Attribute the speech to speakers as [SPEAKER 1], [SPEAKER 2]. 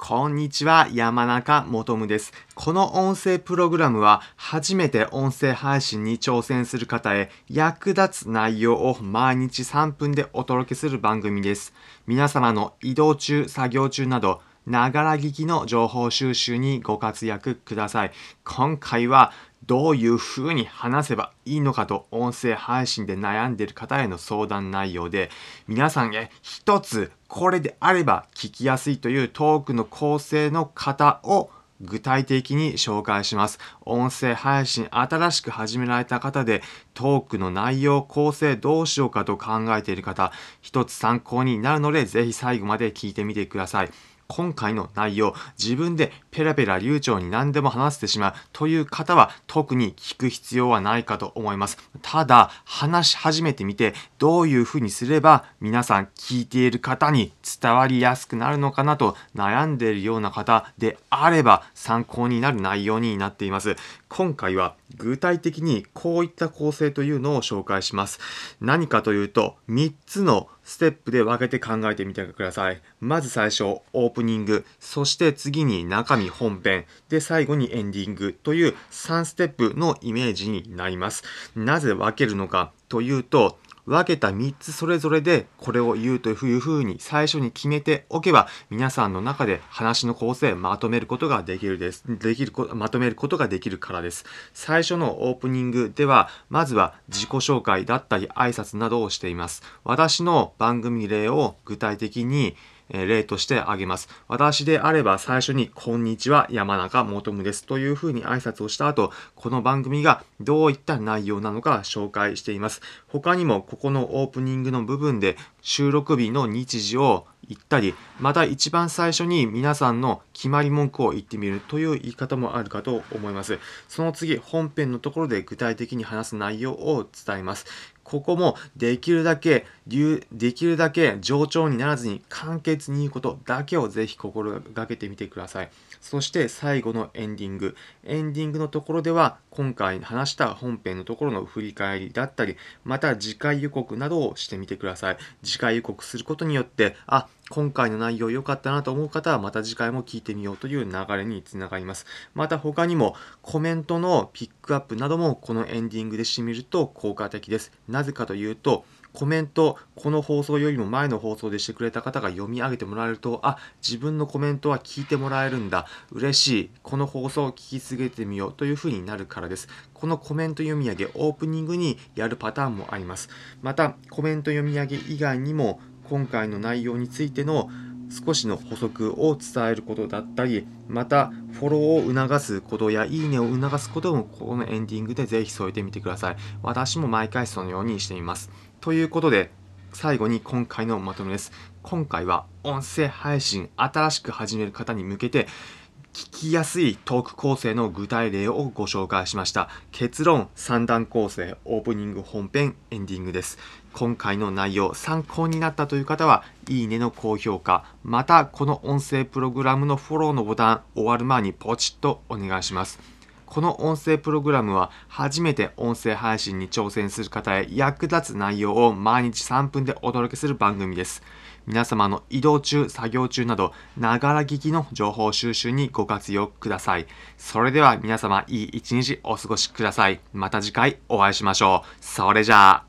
[SPEAKER 1] こんにちは、山中もとむです。この音声プログラムは、初めて音声配信に挑戦する方へ役立つ内容を毎日3分でお届けする番組です。皆様の移動中、作業中など、ながら聞きの情報収集にご活躍ください。今回は、どういう風に話せばいいのかと音声配信で悩んでいる方への相談内容で皆さんへ一つこれであれば聞きやすいというトークの構成の方を具体的に紹介します。音声配信新しく始められた方でトークの内容構成どうしようかと考えている方一つ参考になるのでぜひ最後まで聞いてみてください。今回の内容、自分でペラペラ流暢に何でも話してしまうという方は特に聞く必要はないかと思います。ただ、話し始めてみてどういうふうにすれば皆さん聞いている方に伝わりやすくなるのかなと悩んでいるような方であれば参考になる内容になっています。今回は具体的にこういった構成というのを紹介します。何かというと3つのステップで分けて考えてみてください。まず最初、オープニング、そして次に中身本編、で最後にエンディングという3ステップのイメージになります。なぜ分けるのかというと、分けた3つそれぞれでこれを言うというふうに最初に決めておけば皆さんの中で話の構成まとめることができるです。できるまとめることができるからです。最初のオープニングではまずは自己紹介だったり挨拶などをしています。私の番組例を具体的に例として挙げます。私であれば最初に、こんにちは、山中もとむです。というふうに挨拶をした後、この番組がどういった内容なのか紹介しています。他にも、ここのオープニングの部分で、収録日の日時を言ったり、また一番最初に皆さんの決まり文句を言ってみるという言い方もあるかと思います。その次、本編のところで具体的に話す内容を伝えます。ここもできるだけ、できるだけ冗長にならずに簡潔に言うことだけをぜひ心がけてみてください。そして最後のエンディング。エンディングのところでは今回話した本編のところの振り返りだったり、また次回予告などをしてみてください。次回予告することによって、あ、今回の内容良かったなと思う方はまた次回も聞いてみようという流れにつながります。また他にもコメントのピックアップなどもこのエンディングでしてみると効果的です。なぜかというと、コメント、この放送よりも前の放送でしてくれた方が読み上げてもらえると、あ、自分のコメントは聞いてもらえるんだ。嬉しい。この放送を聞き続けてみようというふうになるからです。このコメント読み上げ、オープニングにやるパターンもあります。また、コメント読み上げ以外にも、今回の内容についての少しの補足を伝えることだったり、またフォローを促すことやいいねを促すこともこのエンディングでぜひ添えてみてください。私も毎回そのようにしています。ということで、最後に今回のまとめです。今回は音声配信新しく始める方に向けて聞きやすいトーク構成の具体例をご紹介しました。結論3段構成、オープニング本編、エンディングです。今回の内容参考になったという方は、いいねの高評価、またこの音声プログラムのフォローのボタン、終わる前にポチッとお願いします。この音声プログラムは初めて音声配信に挑戦する方へ役立つ内容を毎日3分でお届けする番組です。皆様の移動中、作業中など、ながら聞きの情報収集にご活用ください。それでは皆様、いい一日お過ごしください。また次回お会いしましょう。それじゃあ。